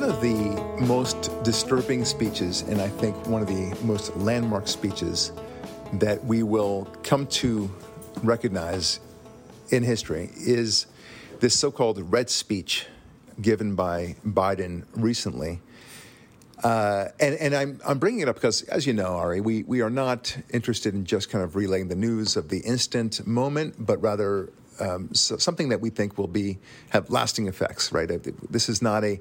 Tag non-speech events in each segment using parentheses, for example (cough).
One of the most disturbing speeches, and I think one of the most landmark speeches that we will come to recognize in history, is this so called red speech given by Biden recently. Uh, and and I'm, I'm bringing it up because, as you know, Ari, we, we are not interested in just kind of relaying the news of the instant moment, but rather um, so something that we think will be have lasting effects. Right? This is not a,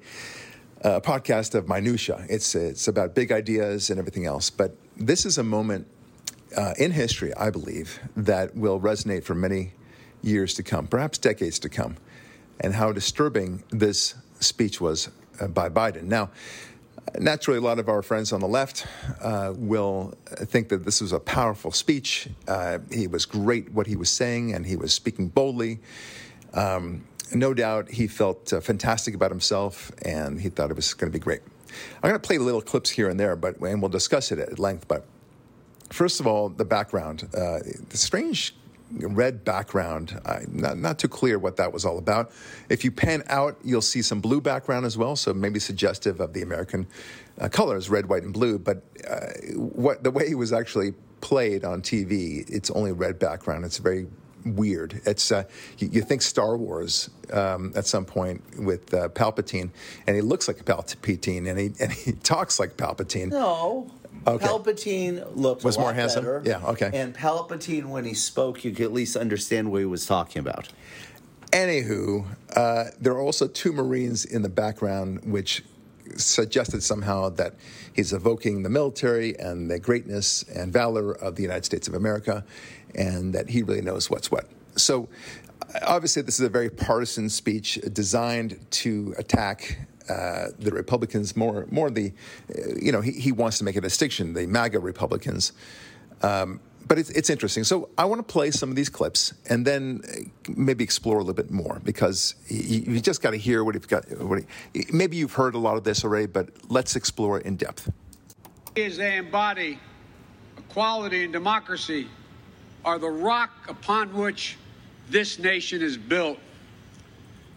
a podcast of minutia. It's it's about big ideas and everything else. But this is a moment uh, in history, I believe, that will resonate for many years to come, perhaps decades to come, and how disturbing this speech was uh, by Biden. Now naturally, a lot of our friends on the left uh, will think that this was a powerful speech. Uh, he was great what he was saying, and he was speaking boldly. Um, no doubt he felt uh, fantastic about himself, and he thought it was going to be great. I'm going to play little clips here and there, but and we'll discuss it at length. But first of all, the background, uh, the strange red background. Uh, not, not too clear what that was all about. If you pan out, you'll see some blue background as well, so maybe suggestive of the American uh, colors, red, white, and blue. But uh, what the way it was actually played on TV, it's only red background. It's very weird. It's uh, you, you, think Star Wars um, at some point with uh, Palpatine, and he looks like a Palpatine, and he and he (laughs) talks like Palpatine. No, Okay. Palpatine looked was more handsome. Better. Yeah, okay. And Palpatine, when he spoke, you could at least understand what he was talking about. Anywho, uh, there are also two Marines in the background, which suggested somehow that he's evoking the military and the greatness and valor of the United States of America, and that he really knows what's what. So, obviously, this is a very partisan speech designed to attack uh, the Republicans, more more the, uh, you know, he, he wants to make a distinction, the MAGA Republicans. Um, but it's, it's interesting. So I want to play some of these clips and then uh, maybe explore a little bit more because you, you just got to hear what you've got. What he, maybe you've heard a lot of this already, but let's explore in depth. Is they embody equality and democracy are the rock upon which this nation is built.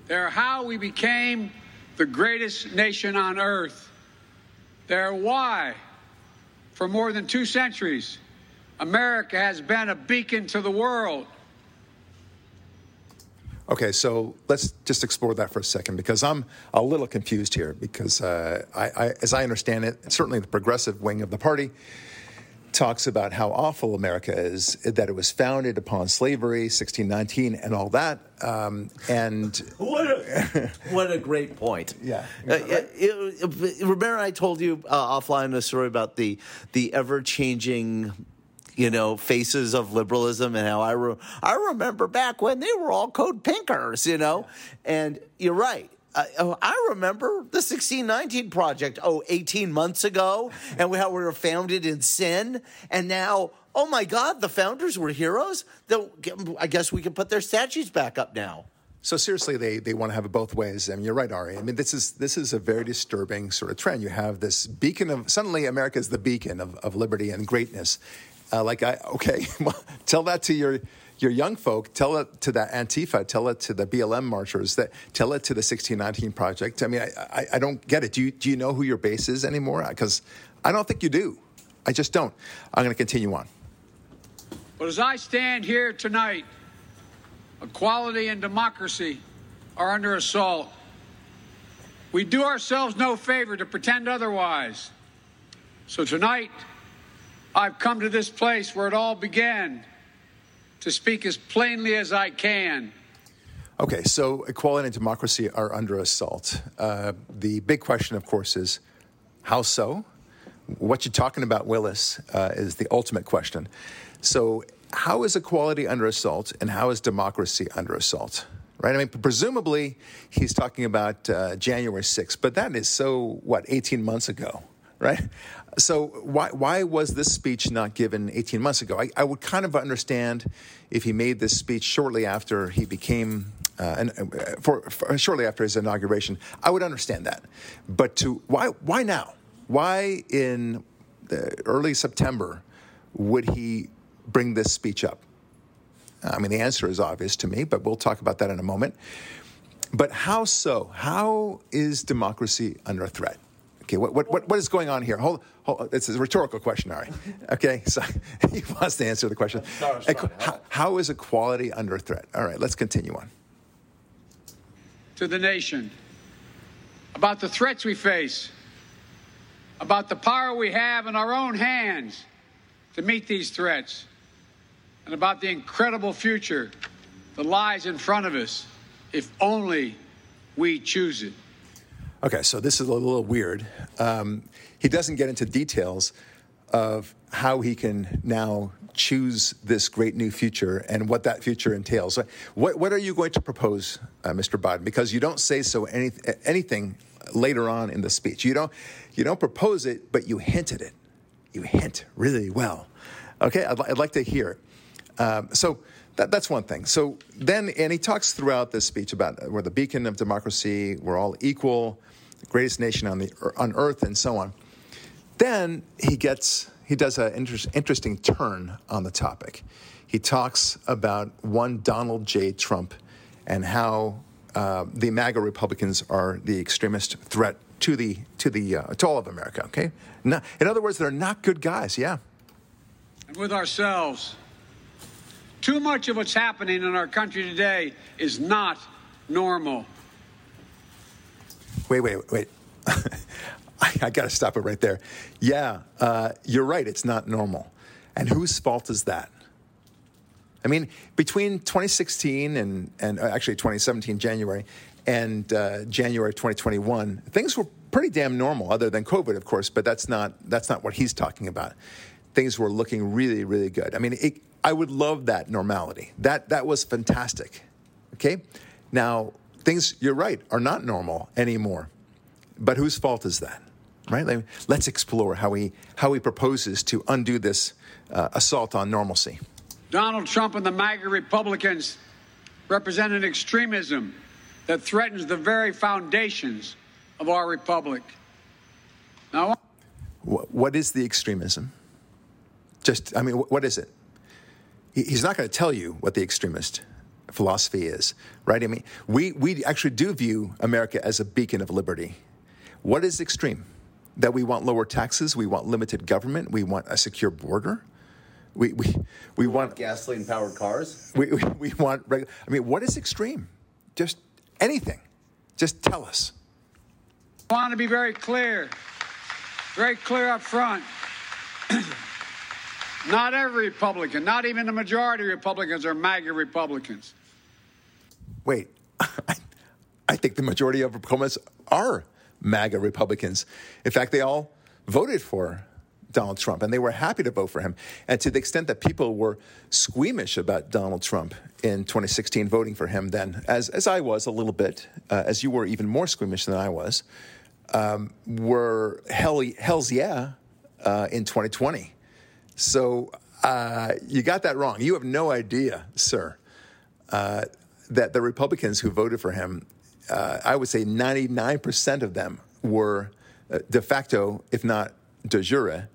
They're how we became the greatest nation on earth. They're why, for more than two centuries, America has been a beacon to the world. Okay, so let's just explore that for a second because I'm a little confused here. Because uh, I, I, as I understand it, certainly the progressive wing of the party talks about how awful America is, that it was founded upon slavery, 1619, and all that. Um, and (laughs) what a, what a great point. Yeah. Uh, it, it, remember, I told you uh, offline a story about the the ever changing you know, faces of liberalism and how I, re- I remember back when they were all code pinkers, you know, and you're right. Uh, I remember the 1619 project, oh, 18 months ago, and how we were founded in sin. And now, oh my God, the founders were heroes. I guess we can put their statues back up now. So seriously, they, they want to have it both ways. I mean, you're right, Ari. I mean, this is this is a very disturbing sort of trend. You have this beacon of suddenly America is the beacon of, of liberty and greatness. Uh, like I okay, (laughs) tell that to your your young folk, tell it to the Antifa, tell it to the BLM marchers, that tell it to the 1619 Project. I mean, I, I, I don't get it. Do you, do you know who your base is anymore? Because I don't think you do. I just don't. I'm going to continue on. But as I stand here tonight, equality and democracy are under assault. We do ourselves no favor to pretend otherwise. So tonight, I've come to this place where it all began to speak as plainly as I can. Okay, so equality and democracy are under assault. Uh, the big question, of course, is how so? What you're talking about, Willis, uh, is the ultimate question. So, how is equality under assault and how is democracy under assault? Right? I mean, presumably he's talking about uh, January 6th, but that is so, what, 18 months ago, right? So why why was this speech not given 18 months ago? I, I would kind of understand if he made this speech shortly after he became uh, and uh, for, for, shortly after his inauguration. I would understand that, but to why why now? Why in early September would he bring this speech up? I mean, the answer is obvious to me, but we'll talk about that in a moment. But how so? How is democracy under threat? Okay, what, what, what, what is going on here? Hold, hold, it's a rhetorical question, Ari. (laughs) Okay, so (laughs) he wants to answer the question. How, how is equality under threat? All right, let's continue on. To the nation about the threats we face, about the power we have in our own hands to meet these threats, and about the incredible future that lies in front of us if only we choose it. Okay, so this is a little weird. Um, he doesn't get into details of how he can now choose this great new future and what that future entails. What, what are you going to propose, uh, Mr. Biden? Because you don't say so any, anything later on in the speech. You don't, you don't propose it, but you hint at it. You hint really well. Okay, I'd, I'd like to hear it. Um, so that, that's one thing. So then, and he talks throughout this speech about we're the beacon of democracy, we're all equal, greatest nation on the on earth, and so on. Then he gets he does an inter- interesting turn on the topic. He talks about one Donald J. Trump and how uh, the MAGA Republicans are the extremist threat to the to the uh, to all of America. Okay, in other words, they're not good guys. Yeah. And with ourselves, too much of what's happening in our country today is not normal. Wait, wait, wait. (laughs) I, I got to stop it right there. Yeah, uh, you're right. It's not normal. And whose fault is that? I mean, between 2016 and, and uh, actually 2017, January, and uh, January 2021, things were pretty damn normal, other than COVID, of course, but that's not, that's not what he's talking about. Things were looking really, really good. I mean, it, I would love that normality. That, that was fantastic. Okay? Now, things, you're right, are not normal anymore. But whose fault is that? Right? Like, let's explore how he, how he proposes to undo this uh, assault on normalcy. Donald Trump and the MAGA Republicans represent an extremism that threatens the very foundations of our republic. Now, what is the extremism? Just, I mean, what is it? He's not going to tell you what the extremist philosophy is, right? I mean, we, we actually do view America as a beacon of liberty. What is extreme? That we want lower taxes, we want limited government, we want a secure border, we, we, we want gasoline powered cars. We, we, we want regular. I mean, what is extreme? Just anything. Just tell us. I want to be very clear, very clear up front. (clears throat) not every Republican, not even the majority of Republicans, are MAGA Republicans. Wait, (laughs) I think the majority of Republicans are MAGA Republicans. In fact, they all voted for Donald Trump, and they were happy to vote for him. And to the extent that people were squeamish about Donald Trump in 2016, voting for him then, as, as I was a little bit, uh, as you were even more squeamish than I was, um, were hell, hell's yeah uh, in 2020. So uh, you got that wrong. You have no idea, sir, uh, that the Republicans who voted for him, uh, I would say 99% of them were uh, de facto, if not de jure,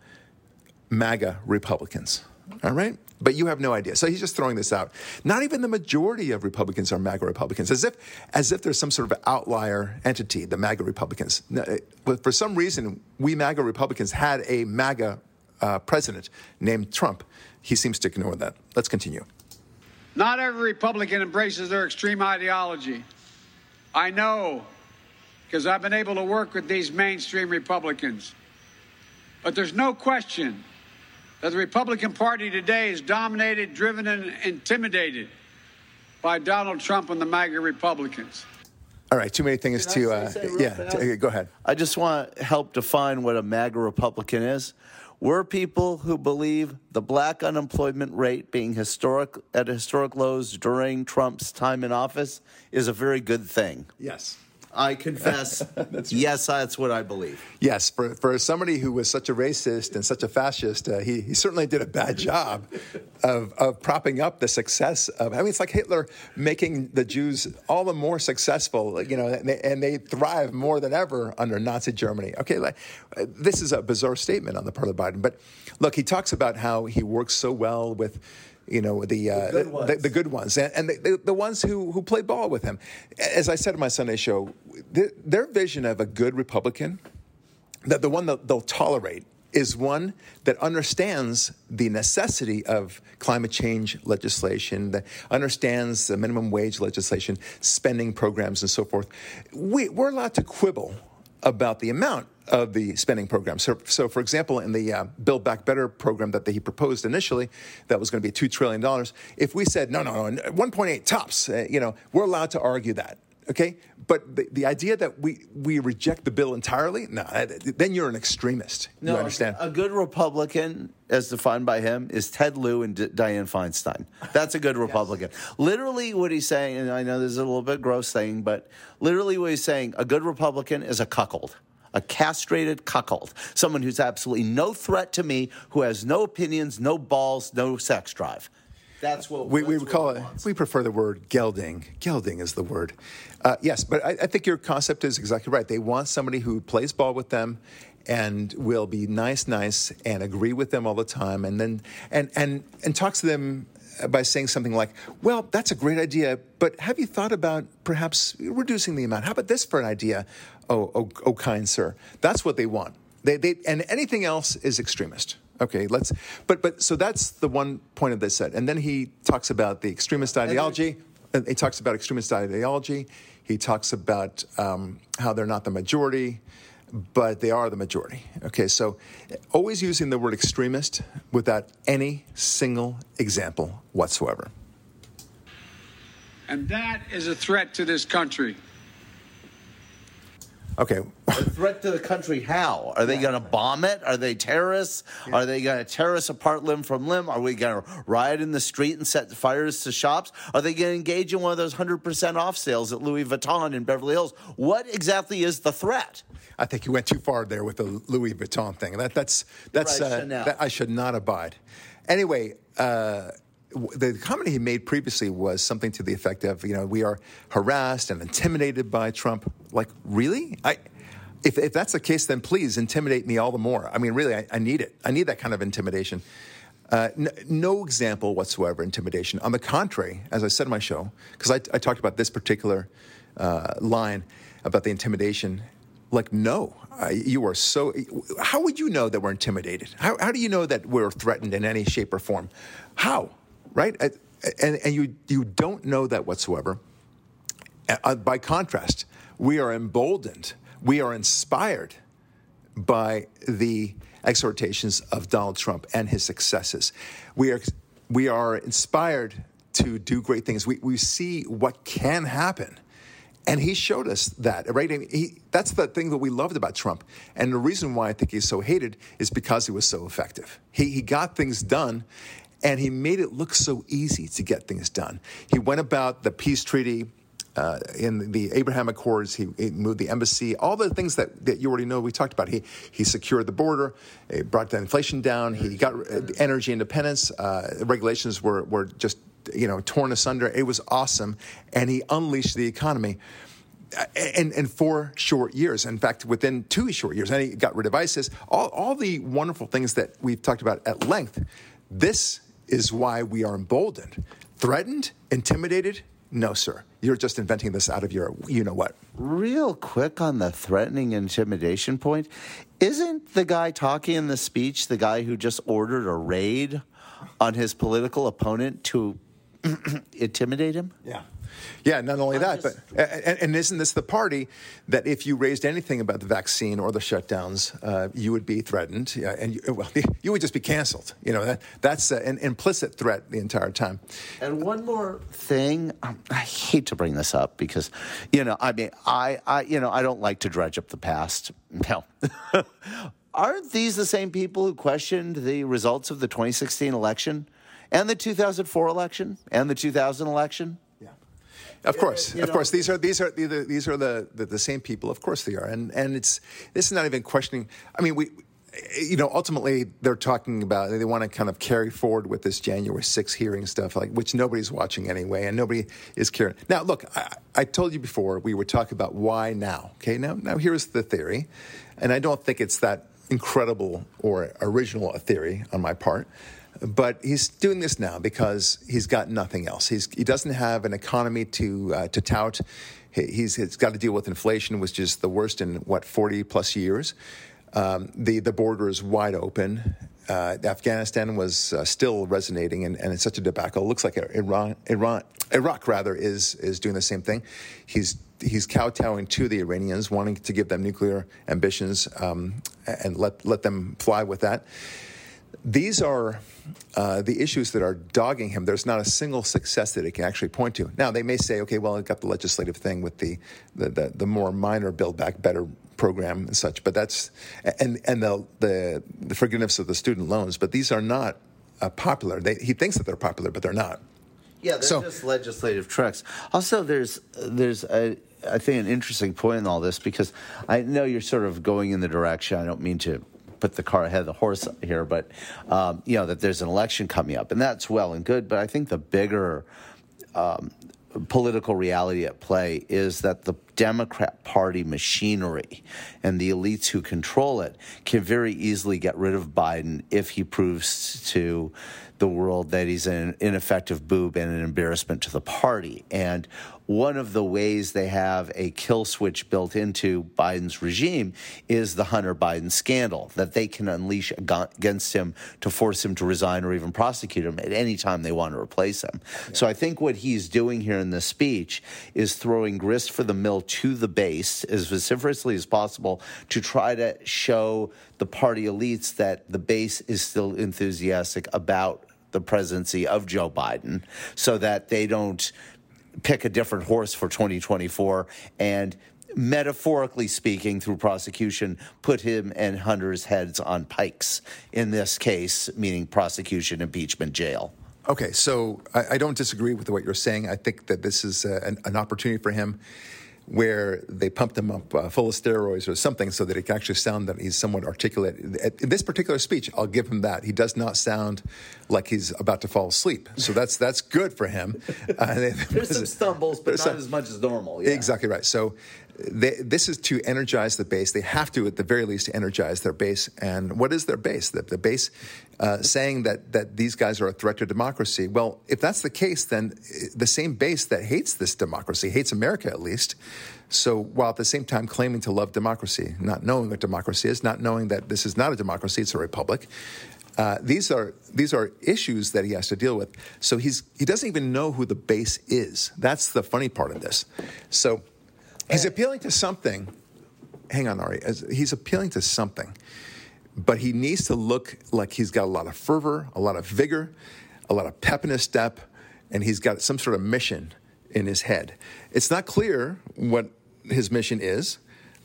MAGA Republicans. All right? But you have no idea. So he's just throwing this out. Not even the majority of Republicans are MAGA Republicans, as if, as if there's some sort of outlier entity, the MAGA Republicans. For some reason, we MAGA Republicans had a MAGA uh, president named Trump. He seems to ignore that. Let's continue. Not every Republican embraces their extreme ideology. I know because I've been able to work with these mainstream Republicans. But there's no question that the Republican Party today is dominated, driven, and intimidated by Donald Trump and the MAGA Republicans. All right, too many things to. Uh, yeah, to, go ahead. I just want to help define what a MAGA Republican is. We're people who believe the black unemployment rate being historic at historic lows during Trump's time in office is a very good thing. Yes. I confess, (laughs) that's yes, that's what I believe. Yes, for, for somebody who was such a racist and such a fascist, uh, he, he certainly did a bad (laughs) job of, of propping up the success of. I mean, it's like Hitler making the Jews all the more successful, you know, and they, and they thrive more than ever under Nazi Germany. Okay, like, uh, this is a bizarre statement on the part of Biden, but look, he talks about how he works so well with you know the uh, good the, ones. the, the good ones, and, and the, the, ones who who played ball with him. As I said in my Sunday show, their, their vision of a good Republican, that the one that they'll tolerate is one that understands the necessity of climate change legislation, that understands the minimum wage legislation, spending programs, and so forth. We, we're allowed to quibble about the amount of the spending program. So, so for example, in the uh, Build Back Better program that he proposed initially, that was going to be $2 trillion, if we said, no, no, no, 1.8 tops, uh, you know, we're allowed to argue that. Okay, but the, the idea that we, we reject the bill entirely, no, then you're an extremist. No, you understand? A good Republican, as defined by him, is Ted Lieu and D- Dianne Feinstein. That's a good Republican. Literally, what he's saying, and I know this is a little bit gross thing, but literally, what he's saying, a good Republican is a cuckold. A castrated cuckold, someone who's absolutely no threat to me, who has no opinions, no balls, no sex drive. That's what we, that's we call it. wants. We prefer the word gelding. Gelding is the word. Uh, yes, but I, I think your concept is exactly right. They want somebody who plays ball with them and will be nice, nice, and agree with them all the time, and then and and and talks to them by saying something like, "Well, that's a great idea, but have you thought about perhaps reducing the amount? How about this for an idea, oh, oh, oh kind sir?" That's what they want. They, they and anything else is extremist. Okay, let's. But but so that's the one point of this set, and then he talks about the extremist ideology. and He talks about extremist ideology. He talks about um, how they're not the majority, but they are the majority. Okay, so always using the word extremist without any single example whatsoever. And that is a threat to this country. Okay, A threat to the country? How? Are they going to bomb it? Are they terrorists? Are they going to tear us apart limb from limb? Are we going to riot in the street and set fires to shops? Are they going to engage in one of those 100% off sales at Louis Vuitton in Beverly Hills? What exactly is the threat? I think you went too far there with the Louis Vuitton thing. That, that's that's Right, uh, that I should not abide. Anyway, uh, the comment he made previously was something to the effect of, you know, we are harassed and intimidated by Trump. Like, really? I. If, if that's the case, then please intimidate me all the more. I mean, really, I, I need it. I need that kind of intimidation. Uh, n- no example whatsoever intimidation. On the contrary, as I said in my show, because I, I talked about this particular uh, line about the intimidation, like, no, you are so. How would you know that we're intimidated? How, how do you know that we're threatened in any shape or form? How, right? And, and you, you don't know that whatsoever. Uh, by contrast, we are emboldened, we are inspired by the exhortations of Donald Trump and his successes. We are, we are inspired to do great things. We, we see what can happen. And he showed us that, right? And he, that's the thing that we loved about Trump. And the reason why I think he's so hated is because he was so effective. He, he got things done, and he made it look so easy to get things done. He went about the peace treaty uh, in the Abraham Accords, he, he moved the embassy, all the things that, that you already know we talked about. He, he secured the border, he brought the inflation down, he got uh, energy independence, uh, regulations were, were just you know torn asunder. It was awesome, and he unleashed the economy. uh, In, in four short years. In fact, within two short years, and he got rid of ISIS. All, all the wonderful things that we've talked about at length. This is why we are emboldened, threatened, intimidated. No, sir. You're just inventing this out of your you know what. Real quick on the threatening intimidation point, isn't the guy talking in the speech the guy who just ordered a raid on his political opponent to (clears throat) intimidate him? Yeah. Yeah, not only I'm that, just- but and, and isn't this the party that if you raised anything about the vaccine or the shutdowns, uh, you would be threatened, yeah, and you, well, (laughs) you would just be canceled. You know, that, that's an implicit threat the entire time. And one more thing, um, I hate to bring this up because, you know, I mean, I, I, you know, I don't like to dredge up the past. (laughs) No. (laughs) Aren't these the same people who questioned the results of the 2016 election and the 2004 election and the 2000 election? Of course, you of course, these are these are the, these are the, the the same people. Of course, they are, and and it's this is not even questioning. I mean, we, you know, ultimately they're talking about they want to kind of carry forward with this January 6th hearing stuff, like which nobody's watching anyway, and nobody is caring. Now, look, I, I told you before we were talking about why now. Okay, now now here's the theory, and I don't think it's that incredible or original a theory on my part. But he's doing this now because he's got nothing else. He's, he doesn't have an economy to, uh, to tout. He's, he's got to deal with inflation, which is the worst in, what, 40 plus years. Um, the, the border is wide open. Uh, Afghanistan was uh, still resonating, and, and, it's such a debacle. It looks like Iran, Iran, Iraq rather is is doing the same thing. He's he's kowtowing to the Iranians, wanting to give them nuclear ambitions um, and let let them fly with that. These are uh, the issues that are dogging him. There's not a single success that he can actually point to. Now they may say, okay, well, it got the legislative thing with the the, the, the more minor Build Back Better program and such. But that's and and the the, the forgiveness of the student loans. But these are not uh, popular. They, he thinks that they're popular, but they're not. Yeah, they're so, just legislative tricks. Also, there's there's a, I think an interesting point in all this because I know you're sort of going in the direction. I don't mean to put the car ahead of the horse here, but um, you know that there's an election coming up, and that's well and good. But I think the bigger um, political reality at play is that the Democrat Party machinery and the elites who control it can very easily get rid of Biden if he proves to the world that he's an ineffective boob and an embarrassment to the party. And one of the ways they have a kill switch built into Biden's regime is the Hunter Biden scandal that they can unleash against him to force him to resign or even prosecute him at any time they want to replace him. Yeah. So I think what he's doing here in this speech is throwing grist for the mill to the base as vociferously as possible to try to show the party elites that the base is still enthusiastic about the presidency of Joe Biden so that they don't pick a different horse for 2024 and metaphorically speaking, through prosecution, put him and Hunter's heads on pikes in this case, meaning prosecution, impeachment, jail. Okay, so I, I don't disagree with what you're saying. I think that this is uh, an, an opportunity for him where they pumped him up uh, full of steroids or something so that it can actually sound that he's somewhat articulate. In this particular speech, I'll give him that. He does not sound like he's about to fall asleep. So that's that's good for him. Uh, (laughs) There's some stumbles, but not some, as much as normal. Yeah. Exactly right. So they, this is to energize the base. They have to, at the very least, energize their base. And what is their base? The, the base uh, saying that, that these guys are a threat to democracy. Well, if that's the case, then the same base that hates this democracy, hates America at least, so while at the same time claiming to love democracy, not knowing what democracy is, not knowing that this is not a democracy, it's a republic, uh, these are these are issues that he has to deal with. So he's he doesn't even know who the base is. That's the funny part of this. So He's appealing to something. Hang on, Ari. He's appealing to something, but he needs to look like he's got a lot of fervor, a lot of vigor, a lot of pep in his step, and he's got some sort of mission in his head. It's not clear what his mission is,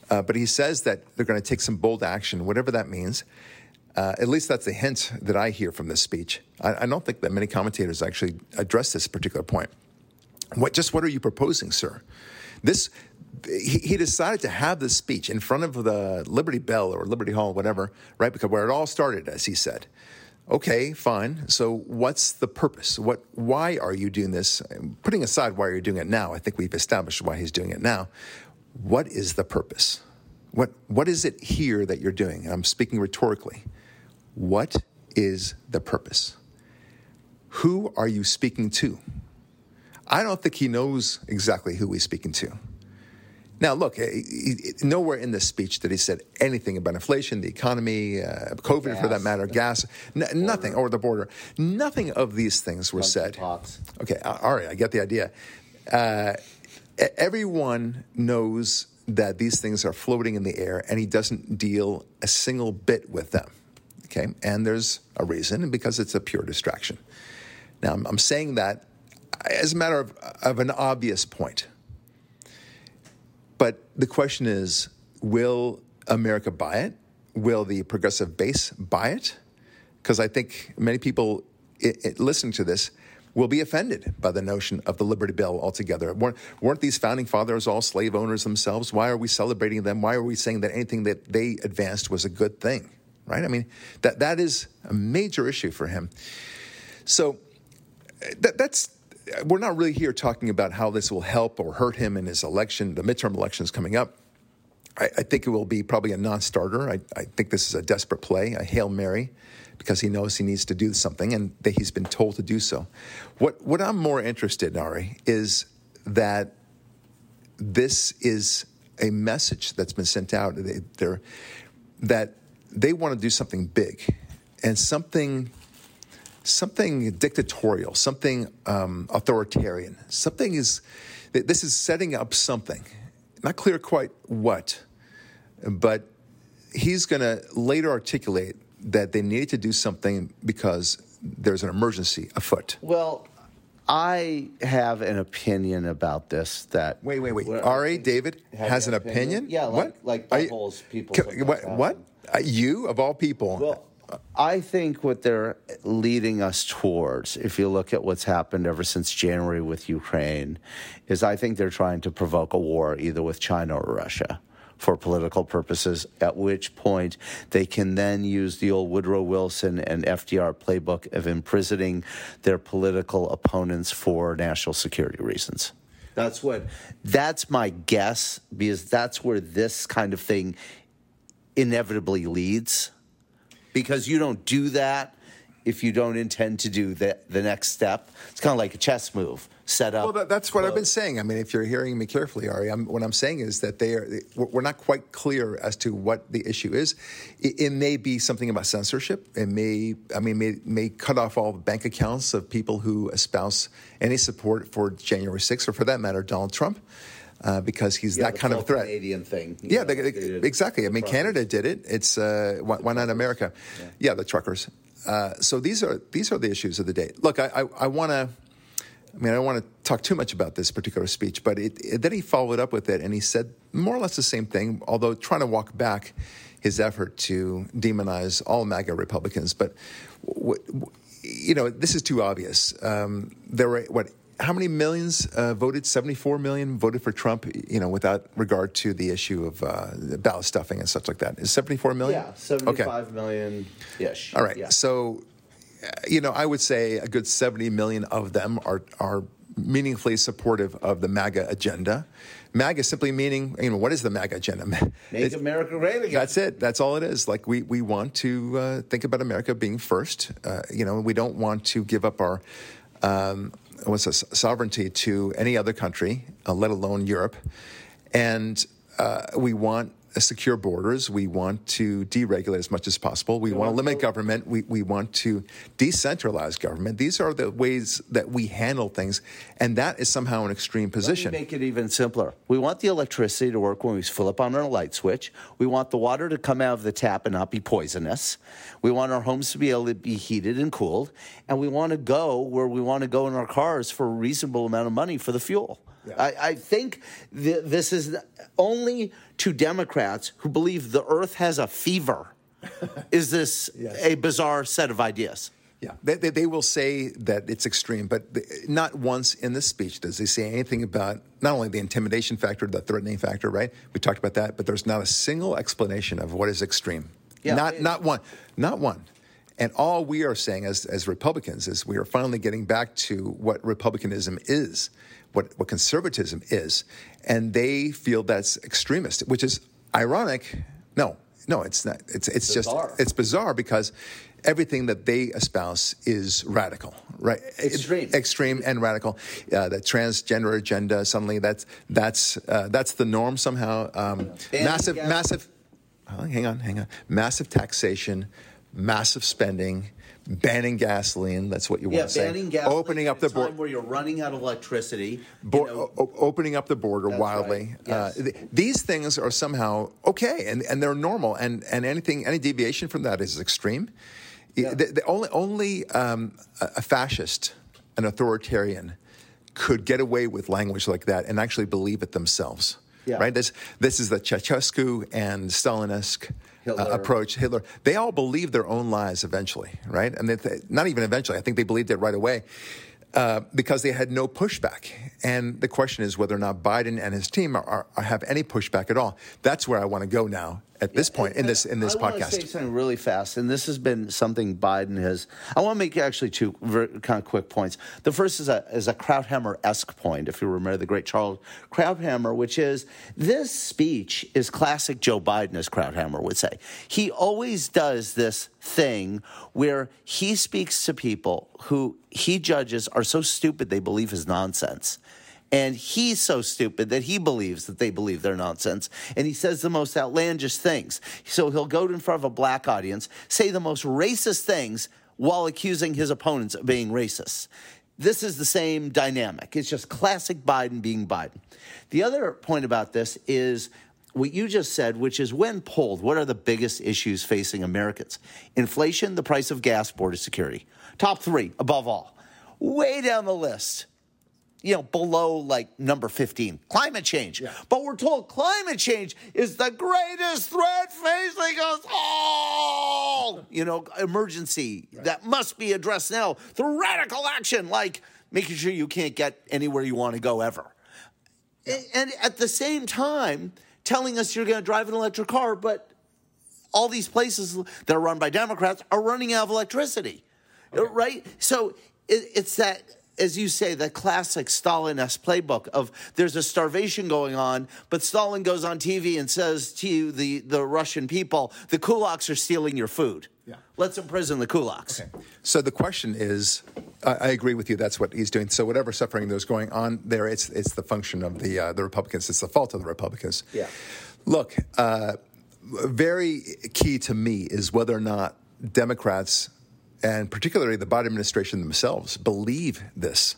uh, but he says that they're going to take some bold action, whatever that means. Uh, at least that's the hint that I hear from this speech. I, I, don't think that many commentators actually address this particular point. What, just what are you proposing, sir? This he, decided to have this speech in front of the Liberty Bell or Liberty Hall, whatever, right? Because where it all started, as he said. Okay, fine. So what's the purpose? What? Why are you doing this? Putting aside why you're doing it now, I think we've established why he's doing it now. What is the purpose? What What is it here that you're doing? And I'm speaking rhetorically. What is the purpose? Who are you speaking to? I don't think he knows exactly who he's speaking to. Now, look, he, nowhere in this speech did he said anything about inflation, the economy, uh, COVID gas. for that matter, gas, n- nothing, or the border. Nothing of these things were said. Okay, all right, I get the idea. Uh, everyone knows that these things are floating in the air, and he doesn't deal a single bit with them. Okay, and there's a reason, because it's a pure distraction. Now, I'm, I'm saying that as a matter of, of an obvious point. But the question is will America buy it? Will the progressive base buy it? Because I think many people it, it, listening to this will be offended by the notion of the Liberty Bell altogether. Weren't, weren't these founding fathers all slave owners themselves? Why are we celebrating them? Why are we saying that anything that they advanced was a good thing? Right? I mean, that, that is a major issue for him. So that, that's we're not really here talking about how this will help or hurt him in his election, the midterm elections coming up. I, I, think it will be probably a non-starter. I, I, think this is a desperate play, a hail mary, because he knows he needs to do something, and that he's been told to do so. What what I'm more interested in, Ari, is that this is a message that's been sent out they, that they want to do something big and something something dictatorial, something um, authoritarian. Something is this is setting up something. Not clear quite what, but he's going to later articulate that they needed to do something because there's an emergency afoot. Well, I have an opinion about this. That wait, wait, wait. Ari David has an opinion. opinion? Yeah, like what? like buttholes people. Can, what? What? Uh, you of all people? Well, I think what they're leading us towards, if you look at what's happened ever since January with Ukraine, is I think they're trying to provoke a war either with China or Russia for political purposes, at which point they can then use the old Woodrow Wilson and FDR playbook of imprisoning their political opponents for national security reasons. That's what that's my guess because that's where this kind of thing inevitably leads because you don't do that if you don't intend to do the, the next step. It's kind of like a chess move set up. Well, that, that's what I've been saying. I mean, if you're hearing me carefully, Ari, I'm, what I'm saying is that they are, we're not quite clear as to what the issue is. It, it, may be something about censorship. It may, I mean, may, may cut off all bank accounts of people who espouse any support for January 6th, or for that matter, Donald Trump. Uh, because he's yeah, that kind of a threat. Canadian thing. Yeah, know, they, they, exactly. I mean, Canada did it. It's uh, why, why, not America? Yeah, yeah the truckers. Uh, so these are these are the issues of the day. Look, I, I, I want to. I mean, I don't want to talk too much about this particular speech, but it, it, then he followed up with it and he said more or less the same thing, although trying to walk back his effort to demonize all MAGA Republicans. But, you know, this is too obvious. Um, there were, what, how many millions uh, voted? 74 million voted for Trump, you know, without regard to the issue of uh, ballot stuffing and such like that. Is 74 million? Yeah, seventy-five okay. million ish. All right. Yeah. So, you know, I would say a good 70 million of them are, are meaningfully supportive of the MAGA agenda. MAGA simply meaning, you know, what is the MAGA agenda? (laughs) Make it's, America great again. That's it. That's all it is. Like we, we want to uh, think about America being first. Uh, you know, we don't want to give up our um, what's a sovereignty to any other country, uh, let alone Europe. And uh, we want secure borders. We want to deregulate as much as possible. We want to limit government. We, we want to decentralize government. These are the ways that we handle things, and that is somehow an extreme position. Let me make it even simpler. We want the electricity to work when we flip on our light switch. We want the water to come out of the tap and not be poisonous. We want our homes to be able to be heated and cooled, and we want to go where we want to go in our cars for a reasonable amount of money for the fuel. Yeah. I, I, think th- this is only to Democrats who believe the earth has a fever. (laughs) is this yes. a bizarre set of ideas? Yeah, they, they, they, will say that it's extreme, but not once in this speech does he say anything about not only the intimidation factor, the threatening factor, right? We talked about that, but there's not a single explanation of what is extreme. Yeah, not, it, not one. Not one. And all we are saying as, as Republicans is we are finally getting back to what republicanism is what, what conservatism is, and they feel that's extremist, which is ironic. No, no, it's not. It's it's bizarre. just it's bizarre because everything that they espouse is radical, right? Extreme, extreme, and radical. Uh, the transgender agenda suddenly that's that's uh, that's the norm somehow. Um, massive, massive. Oh, hang on, hang on. Massive taxation, massive spending banning gasoline. That's what you yeah, want to say. banning gasoline. Opening up the border where you're running out of electricity. Bo- you know, o- opening up the border wildly. Right. Yes. Uh, th- these things are somehow okay, and, and they're normal. And and anything any deviation from that is extreme. Yeah. The, the only only um, a fascist, an authoritarian, could get away with language like that and actually believe it themselves. Yeah. Right. This this is the Ceausescu and Stalinist uh, approach. Hitler. They all believed their own lies eventually. Right. And they, not even eventually. I think they believed it right away. Uh, because they had no pushback. And the question is whether or not Biden and his team are, are, have any pushback at all. That's where I want to go now. At this point in this in this I podcast. say something really fast, and this has been something Biden has. I want to make actually two very, kind of quick points. The first is a is a Krauthammer esque point, if you remember the great Charles Krauthammer, which is this speech is classic Joe Biden, as Krauthammer would say. He always does this thing where he speaks to people who he judges are so stupid they believe his nonsense. And he's so stupid that he believes that they believe their nonsense. And he says the most outlandish things. So he'll go in front of a black audience, say the most racist things while accusing his opponents of being racist. This is the same dynamic. It's just classic Biden being Biden. The other point about this is what you just said, which is when polled, what are the biggest issues facing Americans? Inflation, the price of gas, border security. Top three, above all. Way down the list you know, below like number 15, climate change. Yeah. But we're told climate change is the greatest threat facing us all. You know, emergency right. that must be addressed now through radical action, like making sure you can't get anywhere you want to go ever. Yeah. And at the same time, telling us you're going to drive an electric car, but all these places that are run by Democrats are running out of electricity, okay. right? So it, it's that as you say, the classic Stalin-esque playbook of there's a starvation going on, but Stalin goes on TV and says to you, the, the Russian people, the kulaks are stealing your food. Yeah. Let's imprison the kulaks. Okay. So the question is, I, I, agree with you. That's what he's doing. So whatever suffering there's going on there, it's it's the function of the uh, the Republicans. It's the fault of the Republicans. Yeah. Look, uh, very key to me is whether or not Democrats and particularly the Biden administration themselves believe this.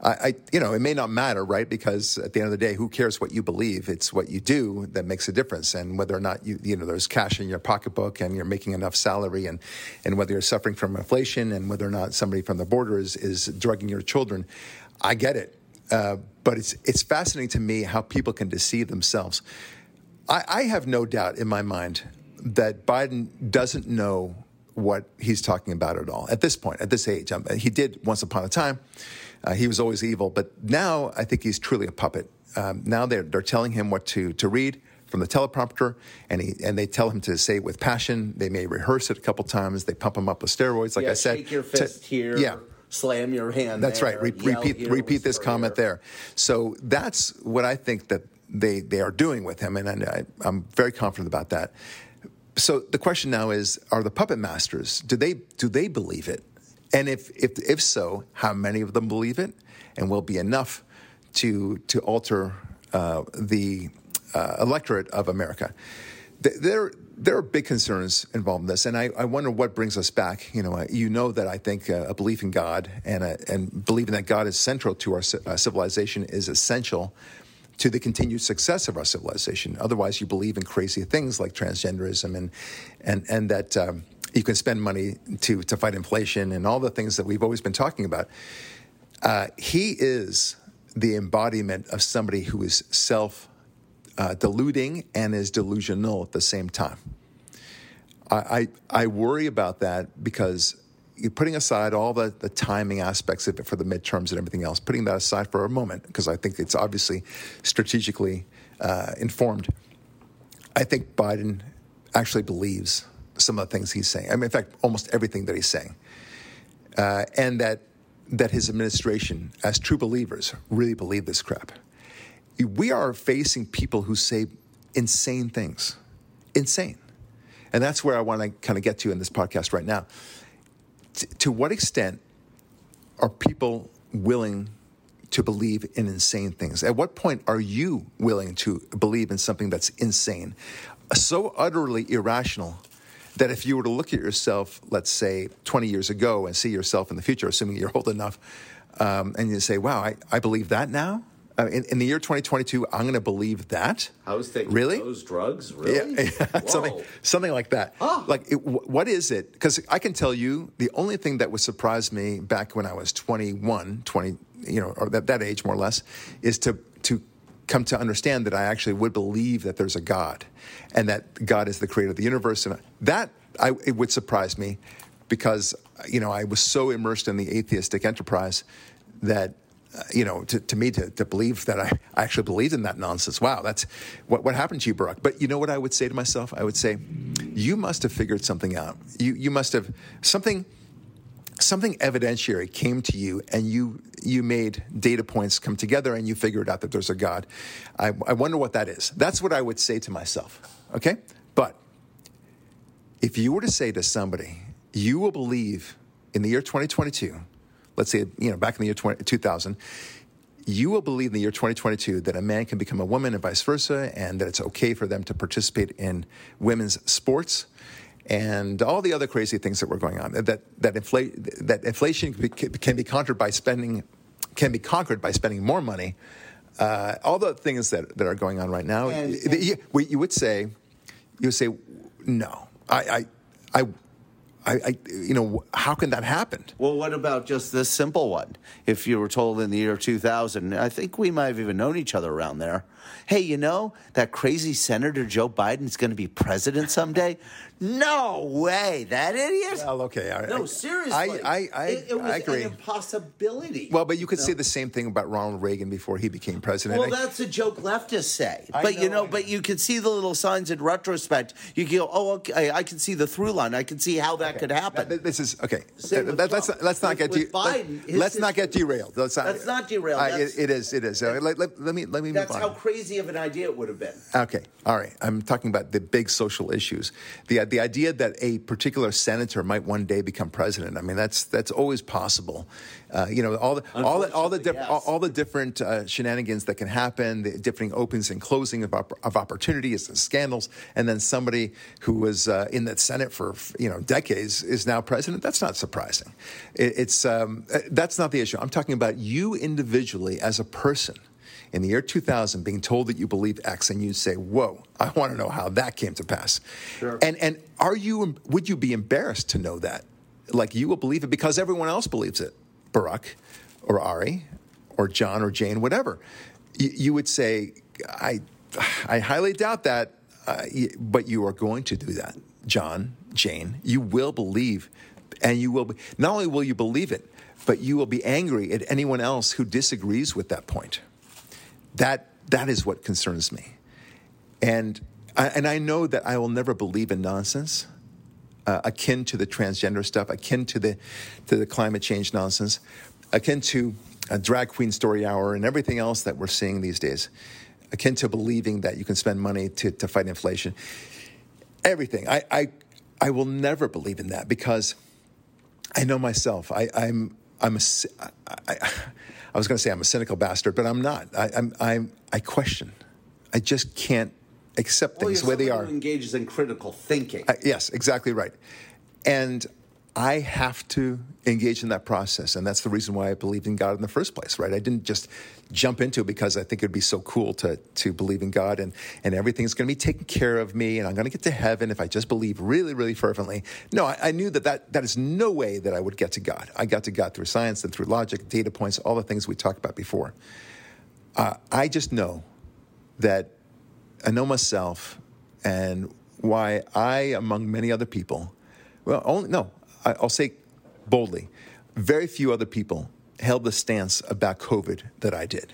I, I, you know, it may not matter, right? Because at the end of the day, who cares what you believe? It's what you do that makes a difference, and whether or not you, you know, there's cash in your pocketbook and you're making enough salary, and and whether you're suffering from inflation, and whether or not somebody from the border is is drugging your children. I get it, uh, but it's it's fascinating to me how people can deceive themselves. I, I have no doubt in my mind that Biden doesn't know what he's talking about at all at this point, at this age. Um, he did once upon a time. Uh, he was always evil, but now I think he's truly a puppet. Um, now they're, they're telling him what to, to read from the teleprompter, and he and they tell him to say it with passion. They may rehearse it a couple times. They pump him up with steroids, like yeah, I said. Shake your fist to, here. Yeah. Slam your hand. That's there, right. Re- repeat repeat this comment here. there. So that's what I think that they they are doing with him, and I, I'm very confident about that so the question now is: Are the puppet masters do they do they believe it? And if if if so, how many of them believe it? And will be enough to to alter uh, the uh, electorate of America? There there are big concerns involved in this, and I, I wonder what brings us back. You know, you know that I think uh, a belief in God and a, and believing that God is central to our uh, civilization is essential to the continued success of our civilization. Otherwise, you believe in crazy things like transgenderism and and and that um, you can spend money to to fight inflation and all the things that we've always been talking about. Uh, he is the embodiment of somebody who is self uh, deluding and is delusional at the same time. I, I, I worry about that because you're putting aside all the, the timing aspects of it for the midterms and everything else, putting that aside for a moment, because I think it's obviously strategically uh, informed. I think Biden actually believes some of the things he's saying. I mean, in fact, almost everything that he's saying. Uh, and that, that his administration, as true believers, really believe this crap. We are facing people who say insane things. Insane. And that's where I want to kind of get to in this podcast right now to what extent are people willing to believe in insane things? At what point are you willing to believe in something that's insane, so utterly irrational that if you were to look at yourself, let's say 20 years ago, and see yourself in the future, assuming you're old enough, um, and you say, wow, I, I believe that now? Uh, in, in, the year 2022, I'm going to believe that. I was thinking really? those drugs, really? Yeah, (laughs) yeah something, something like that. Oh. Like, it, what is it? Because I can tell you, the only thing that would surprise me back when I was 21, 20, you know, or that, that age more or less, is to to come to understand that I actually would believe that there's a God, and that God is the creator of the universe, and that I, it would surprise me, because you know I was so immersed in the atheistic enterprise that uh, you know, to, to me to, to believe that I, I actually believed in that nonsense. Wow, that's what, what happened to you, Barack. But you know what I would say to myself? I would say, you must have figured something out. You, you must have something, something evidentiary came to you and you, you made data points come together and you figured out that there's a God. I, I wonder what that is. That's what I would say to myself. Okay? But if you were to say to somebody, you will believe in the year 2022, let's say, you know, back in the year 20, 2000, you will believe in the year 2022 that a man can become a woman and vice versa, and that it's okay for them to participate in women's sports and all the other crazy things that were going on. That that infl- that inflation can be conquered by spending can be conquered by spending more money. Uh, all the things that, that are going on right now, and, and you, you, would say, you would say, no, I, I, I I, I, you know, how can that happen? Well, what about just this simple one? If you were told in the year 2000, I think we might have even known each other around there. Hey, you know that crazy Senator Joe Biden is going to be president someday? No way, that idiot. Well, okay. I, no, seriously. I, I, I, it, it was I agree. an impossibility. Well, but you could say the same thing about Ronald Reagan before he became president. Well, that's a joke leftists say. but know, you know, know, but you can see the little signs in retrospect. You go, oh, okay, I can see the through line. I can see how that okay. could happen. This is okay. Let, us let's not get with Biden, let, us not get derailed. Let's not, that's not derailed. Uh, it, it is. It is. Uh, let, let, let, me let me. That's how crazy of an idea it would have been. Okay. All right. I'm talking about the big social issues. The the idea that a particular senator might one day become president. I mean, that's that's always possible. Uh, you know, all the all the all the, diff- yes. all, all, the different uh, shenanigans that can happen, the different opens and closing of, op- of opportunities and scandals, and then somebody who was uh, in that Senate for you know decades is now president. That's not surprising. It, it's um, that's not the issue. I'm talking about you individually as a person in the year 2000 being told that you believe X and you say, whoa, I want to know how that came to pass. Sure. And, and are you, would you be embarrassed to know that? Like you will believe it because everyone else believes it, Barak or Ari or John or Jane, whatever. You, you would say, I, I highly doubt that, uh, but you are going to do that, John, Jane. You will believe, and you will be, not only will you believe it, but you will be angry at anyone else who disagrees with that point. That, that is what concerns me. And I, and I know that I will never believe in nonsense uh, akin to the transgender stuff, akin to the, to the climate change nonsense, akin to a drag queen story hour and everything else that we're seeing these days, akin to believing that you can spend money to, to fight inflation. Everything. I, I, I will never believe in that because I know myself. I, I'm, I'm a, I, I, I was going to say I'm a cynical bastard, but I'm not. I, I'm, I'm, I question. I just can't accept well, things the way they are. engages in critical thinking. Uh, yes, exactly right. And I have to engage in that process. And that's the reason why I believed in God in the first place, right? I didn't just jump into it because I think it'd be so cool to, to believe in God and, and everything's going to be taken care of me and I'm going to get to heaven if I just believe really, really fervently. No, I, I knew that, that that is no way that I would get to God. I got to God through science and through logic, data points, all the things we talked about before. Uh, I just know that I know myself and why I, among many other people, well, only, no, I'll say boldly, very few other people held the stance about COVID that I did,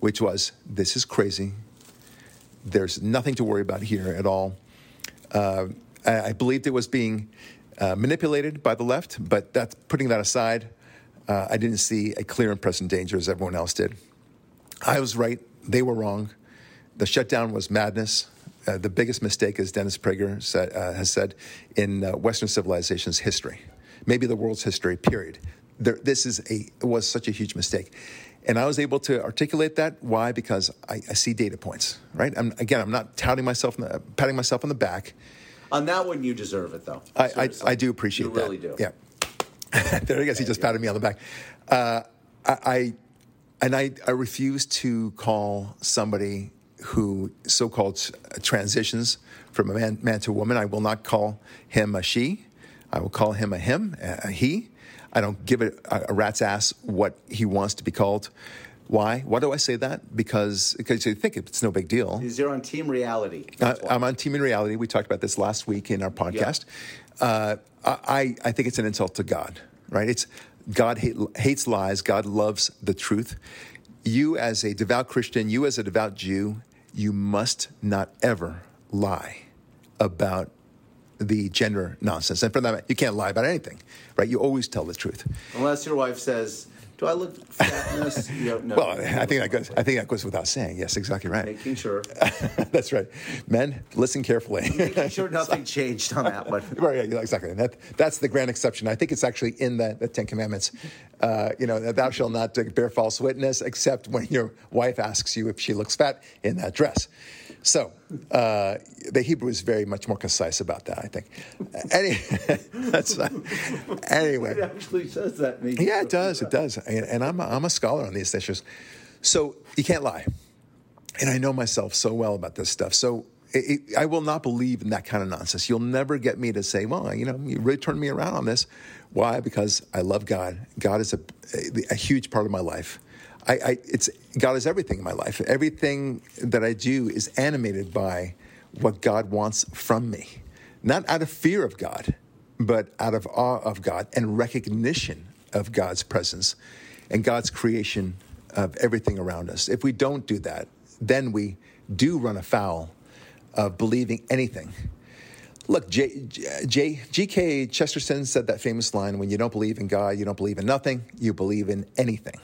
which was this is crazy. There's nothing to worry about here at all. Uh, I, I, believed it was being uh, manipulated by the left, but that's putting that aside. Uh, I didn't see a clear and present danger as everyone else did. I was right; they were wrong. The shutdown was madness. Uh, the biggest mistake, as Dennis Prager said, uh, has said, in uh, Western civilization's history, maybe the world's history. Period. There, this is a was such a huge mistake, and I was able to articulate that. Why? Because I, I see data points. Right. I'm, again, I'm not touting myself, the, patting myself on the back. On that one, you deserve it, though. I, I, I, do appreciate you that. really do. Yeah. (laughs) there he goes. He just patted me on the back. Uh, I, I and I, I refuse to call somebody who so-called transitions from a man, man to a woman. I will not call him a she. I will call him a him, a he. I don't give a, a rat's ass what he wants to be called. Why? Why do I say that? Because because you think it's no big deal. Because you're on Team Reality. Uh, I'm on Team in Reality. We talked about this last week in our podcast. Uh, I I think it's an insult to God. Right? It's God hate, hates lies, God loves the truth. You, as a devout Christian, you, as a devout Jew, you must not ever lie about the gender nonsense. And for that, you can't lie about anything, right? You always tell the truth. Unless your wife says, "Do I look fat in this?" You don't know. Well, I think that goes. I think that goes without saying. Yes, exactly right. making sure, (laughs) That's right. Men, listen carefully. making sure (laughs) nothing changed on that one. (laughs) Right, yeah, exactly. That, that's the grand exception. I think it's actually in the, the Ten Commandments. Uh, you know, thou shalt not bear false witness except when your wife asks you if she looks fat in that dress. So uh, the Hebrew is very much more concise about that, I think. (laughs) Any, that's, uh, anyway. It actually says that. Maybe. Yeah, it does. It does. And, and I'm, a, I'm a scholar on these issues. So you can't lie. And I know myself so well about this stuff. So it, it, I will not believe in that kind of nonsense. You'll never get me to say, well, you know, you really turned me around on this. Why? Because I love God. God is a, a, a huge part of my life. I, I, it's God is everything in my life. Everything that I do is animated by what God wants from me, not out of fear of God, but out of awe of God and recognition of God's presence and God's creation of everything around us. If we don't do that, then we do run afoul of believing anything. Look, J, J, G.K. Chesterton said that famous line when you don't believe in God, you don't believe in nothing, you believe in anything.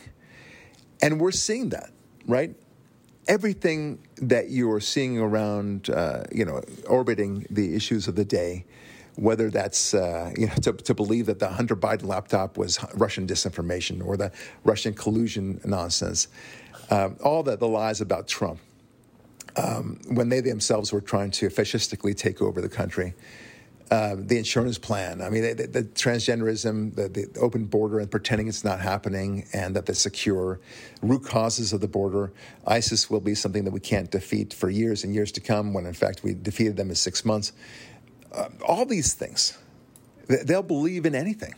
And we're seeing that, right? Everything that you're seeing around, uh, you know, orbiting the issues of the day, whether that's uh, you know to, to, believe that the Hunter Biden laptop was Russian disinformation or the Russian collusion nonsense, um, all the, the lies about Trump, um, when they themselves were trying to fascistically take over the country. Uh, the insurance plan. I mean, the, the transgenderism, the, the, open border, and pretending it's not happening, and that the secure root causes of the border. ISIS will be something that we can't defeat for years and years to come, when in fact we defeated them in six months. Uh, all these things, they'll believe in anything,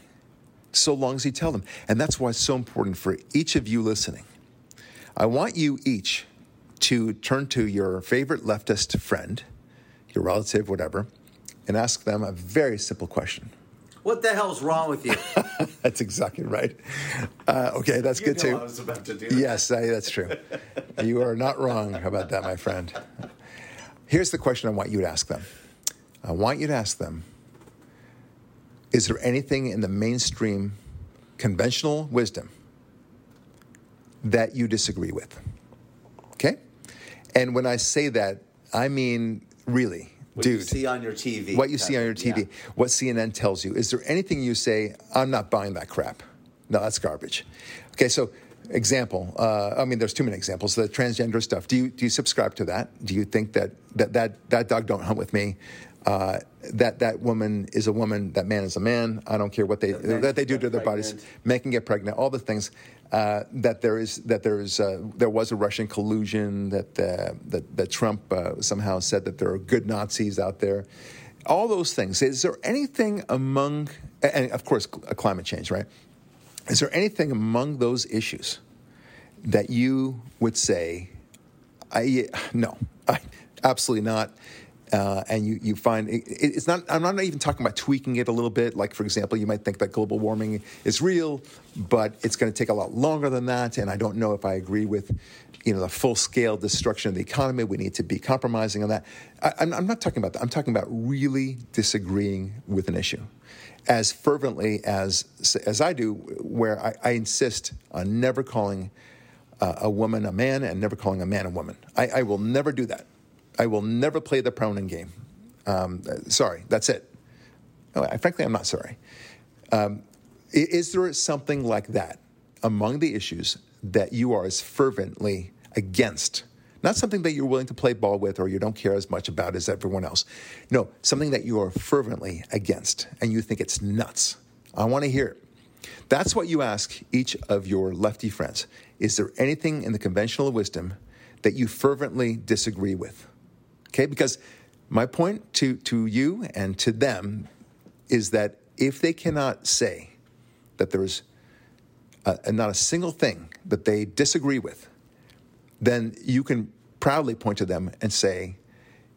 so long as you tell them. And that's why it's so important for each of you listening. I want you each to turn to your favorite leftist friend, your relative, whatever and ask them a very simple question. What the hell's wrong with you? (laughs) that's exactly right. Uh, okay, that's you good too. I was about to do yes, I, that's true. you are not wrong about that, my friend. Here's the question I want you to ask them. I want you to ask them Is there anything in the mainstream conventional wisdom that you disagree with? Okay? And when I say that, I mean really what dude, you see on your TV. What you see on your TV, yeah. what CNN tells you. Is there anything you say, I'm not buying that crap? No, that's garbage. Okay, so example, uh, I mean, there's too many examples. The transgender stuff. Do you do you subscribe to that? Do you think that that that, that dog don't hunt with me? Uh, that that woman is a woman, that man is a man. I don't care what they that, that they do to their pregnant. bodies, making get pregnant. All the things uh, that there is that there is uh, there was a Russian collusion that uh, that, that Trump uh, somehow said that there are good Nazis out there. All those things. Is there anything among and of course climate change, right? Is there anything among those issues that you would say, I no, I, absolutely not. Uh, and you, you find it, it's not, I'm not even talking about tweaking it a little bit. Like, for example, you might think that global warming is real, but it's going to take a lot longer than that. And I don't know if I agree with, you know, the full scale destruction of the economy. We need to be compromising on that. I, I'm, I'm not talking about that. I'm talking about really disagreeing with an issue as fervently as, as I do, where I, I insist on never calling uh, a woman a man and never calling a man a woman. I, I will never do that. I will never play the pronoun game. Um, sorry, that's it. No, I, frankly, I'm not sorry. Um, is there something like that among the issues that you are as fervently against? Not something that you're willing to play ball with or you don't care as much about as everyone else. No, something that you are fervently against and you think it's nuts. I want to hear it. That's what you ask each of your lefty friends. Is there anything in the conventional wisdom that you fervently disagree with? Okay, because my point to, to you and to them is that if they cannot say that there's a, not a single thing that they disagree with, then you can proudly point to them and say,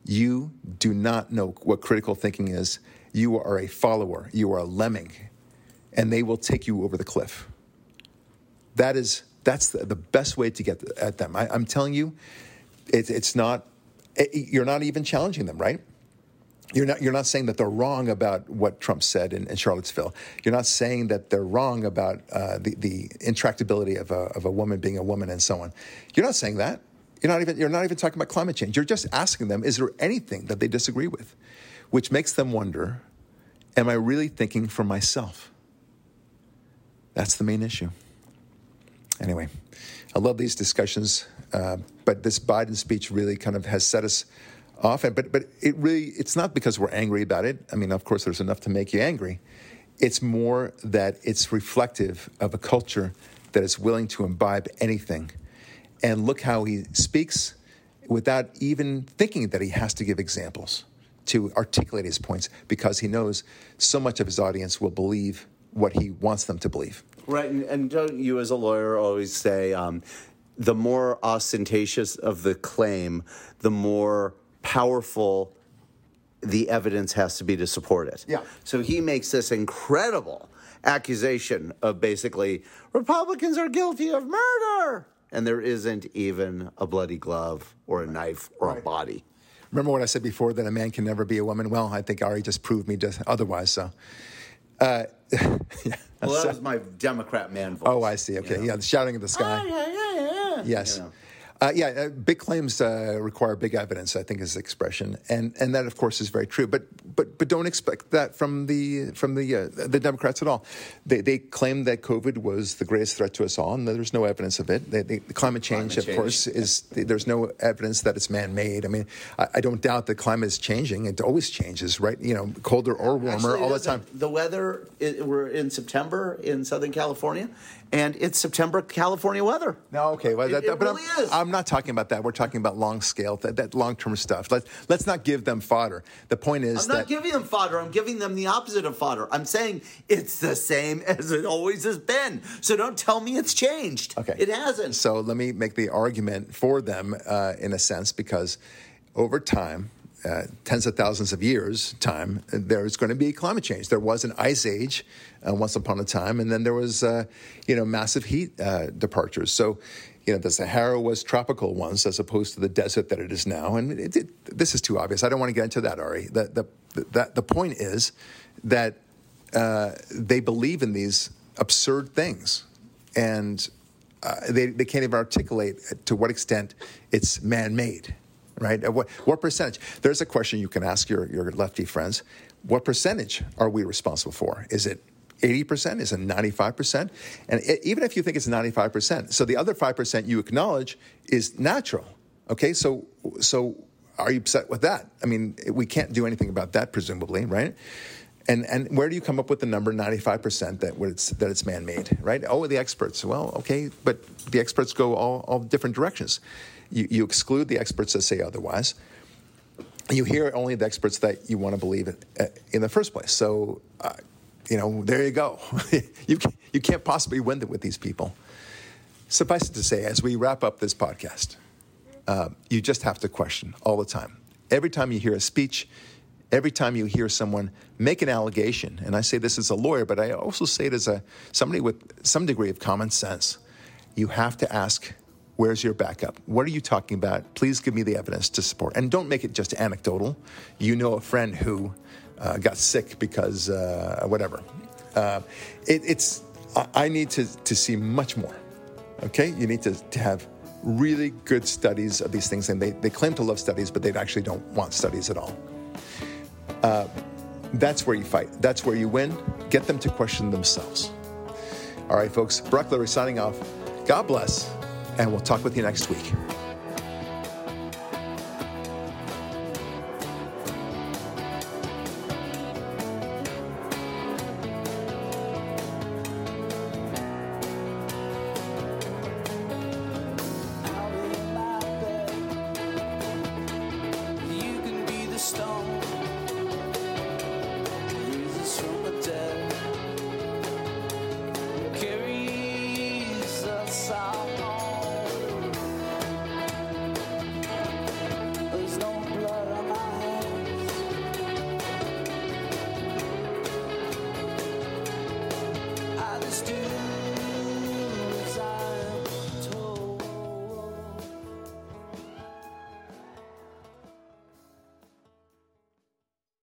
You do not know what critical thinking is. You are a follower, you are a lemming. and they will take you over the cliff. That is that's the, the best way to get at them. I, am telling you, it, it's not. It, you're not even challenging them, right? You're not, you're not saying that they're wrong about what Trump said in, in Charlottesville. You're not saying that they're wrong about uh, the, the intractability of a, of a woman being a woman and so on. You're not saying that. You're not, even, you're not even talking about climate change. You're just asking them, is there anything that they disagree with? Which makes them wonder, am I really thinking for myself? That's the main issue. Anyway, I love these discussions, uh, but this Biden speech really kind of has set us off. But but it really it's not because we're angry about it. I mean, of course, there's enough to make you angry. It's more that it's reflective of a culture that is willing to imbibe anything. And look how he speaks without even thinking that he has to give examples to articulate his points because he knows so much of his audience will believe what he wants them to believe. Right, and, and don't you, as a lawyer, always say um, the more ostentatious of the claim, the more powerful the evidence has to be to support it. Yeah. So he makes this incredible accusation of basically Republicans are guilty of murder, and there isn't even a bloody glove or a knife or right. a body. Remember what I said before that a man can never be a woman? Well, I think Ari just proved me otherwise. So. Uh, yeah, (laughs) well, that was my Democrat man voice. Oh, I see. Okay, you know? yeah, the shouting in the sky. Oh, yeah, yeah, yeah. Yes. You know. Uh, yeah, uh, big claims uh, require big evidence. I think is the expression, and and that of course is very true. But but but don't expect that from the from the uh, the Democrats at all. They they claim that COVID was the greatest threat to us all, and there's no evidence of it. They, they, climate change, climate of change. course, is there's no evidence that it's man made. I mean, I, I, don't doubt that climate is changing. It always changes, right? You know, colder or warmer Actually, all the time. The weather. It, we're in September in Southern California, and it's September California weather. No, okay, well, that, it, it but really I'm, is. I'm not talking about that. We're talking about long scale, that, that long term stuff. Let's let's not give them fodder. The point is, I'm that, not giving them fodder. I'm giving them the opposite of fodder. I'm saying it's the same (laughs) as it always has been. So don't tell me it's changed. Okay, it hasn't. So let me make the argument for them uh, in a sense because over time uh, tens of thousands of years time, there's going to be climate change. There was an ice age uh, once upon a time, and then there was, uh, you know, massive heat uh, departures. So, you know, the Sahara was tropical once as opposed to the desert that it is now. And it, it, this is too obvious. I don't want to get into that, Ari. The, the, the, the point is that uh, they believe in these absurd things. And uh, they, they can't even articulate to what extent it's man made right? What, what percentage? There's a question you can ask your, your lefty friends. What percentage are we responsible for? Is it 80%? Is it 95%? And it, even if you think it's 95%, so the other 5% you acknowledge is natural. Okay, so, so are you upset with that? I mean, we can't do anything about that, presumably, right? And, and where do you come up with the number 95% that it's, that it's man made, right? Oh, the experts. Well, okay, but the experts go all, all different directions. You, you exclude the experts that say otherwise. You hear only the experts that you want to believe uh, in the first place. So, uh, you know, there you go. (laughs) you, you can't possibly win it with these people. Suffice it to say, as we wrap up this podcast, uh, you just have to question all the time. Every time you hear a speech, every time you hear someone make an allegation, and I say this as a lawyer, but I also say it as a somebody with some degree of common sense, you have to ask Where's your backup? What are you talking about? Please give me the evidence to support. And don't make it just anecdotal. You know a friend who uh, got sick because uh, whatever. Uh, it, it's, I need to, to see much more. Okay? You need to, to have really good studies of these things. And they, they claim to love studies, but they actually don't want studies at all. Uh, that's where you fight. That's where you win. Get them to question themselves. All right, folks. Barak Lurie signing off. God bless and we'll talk with you next week.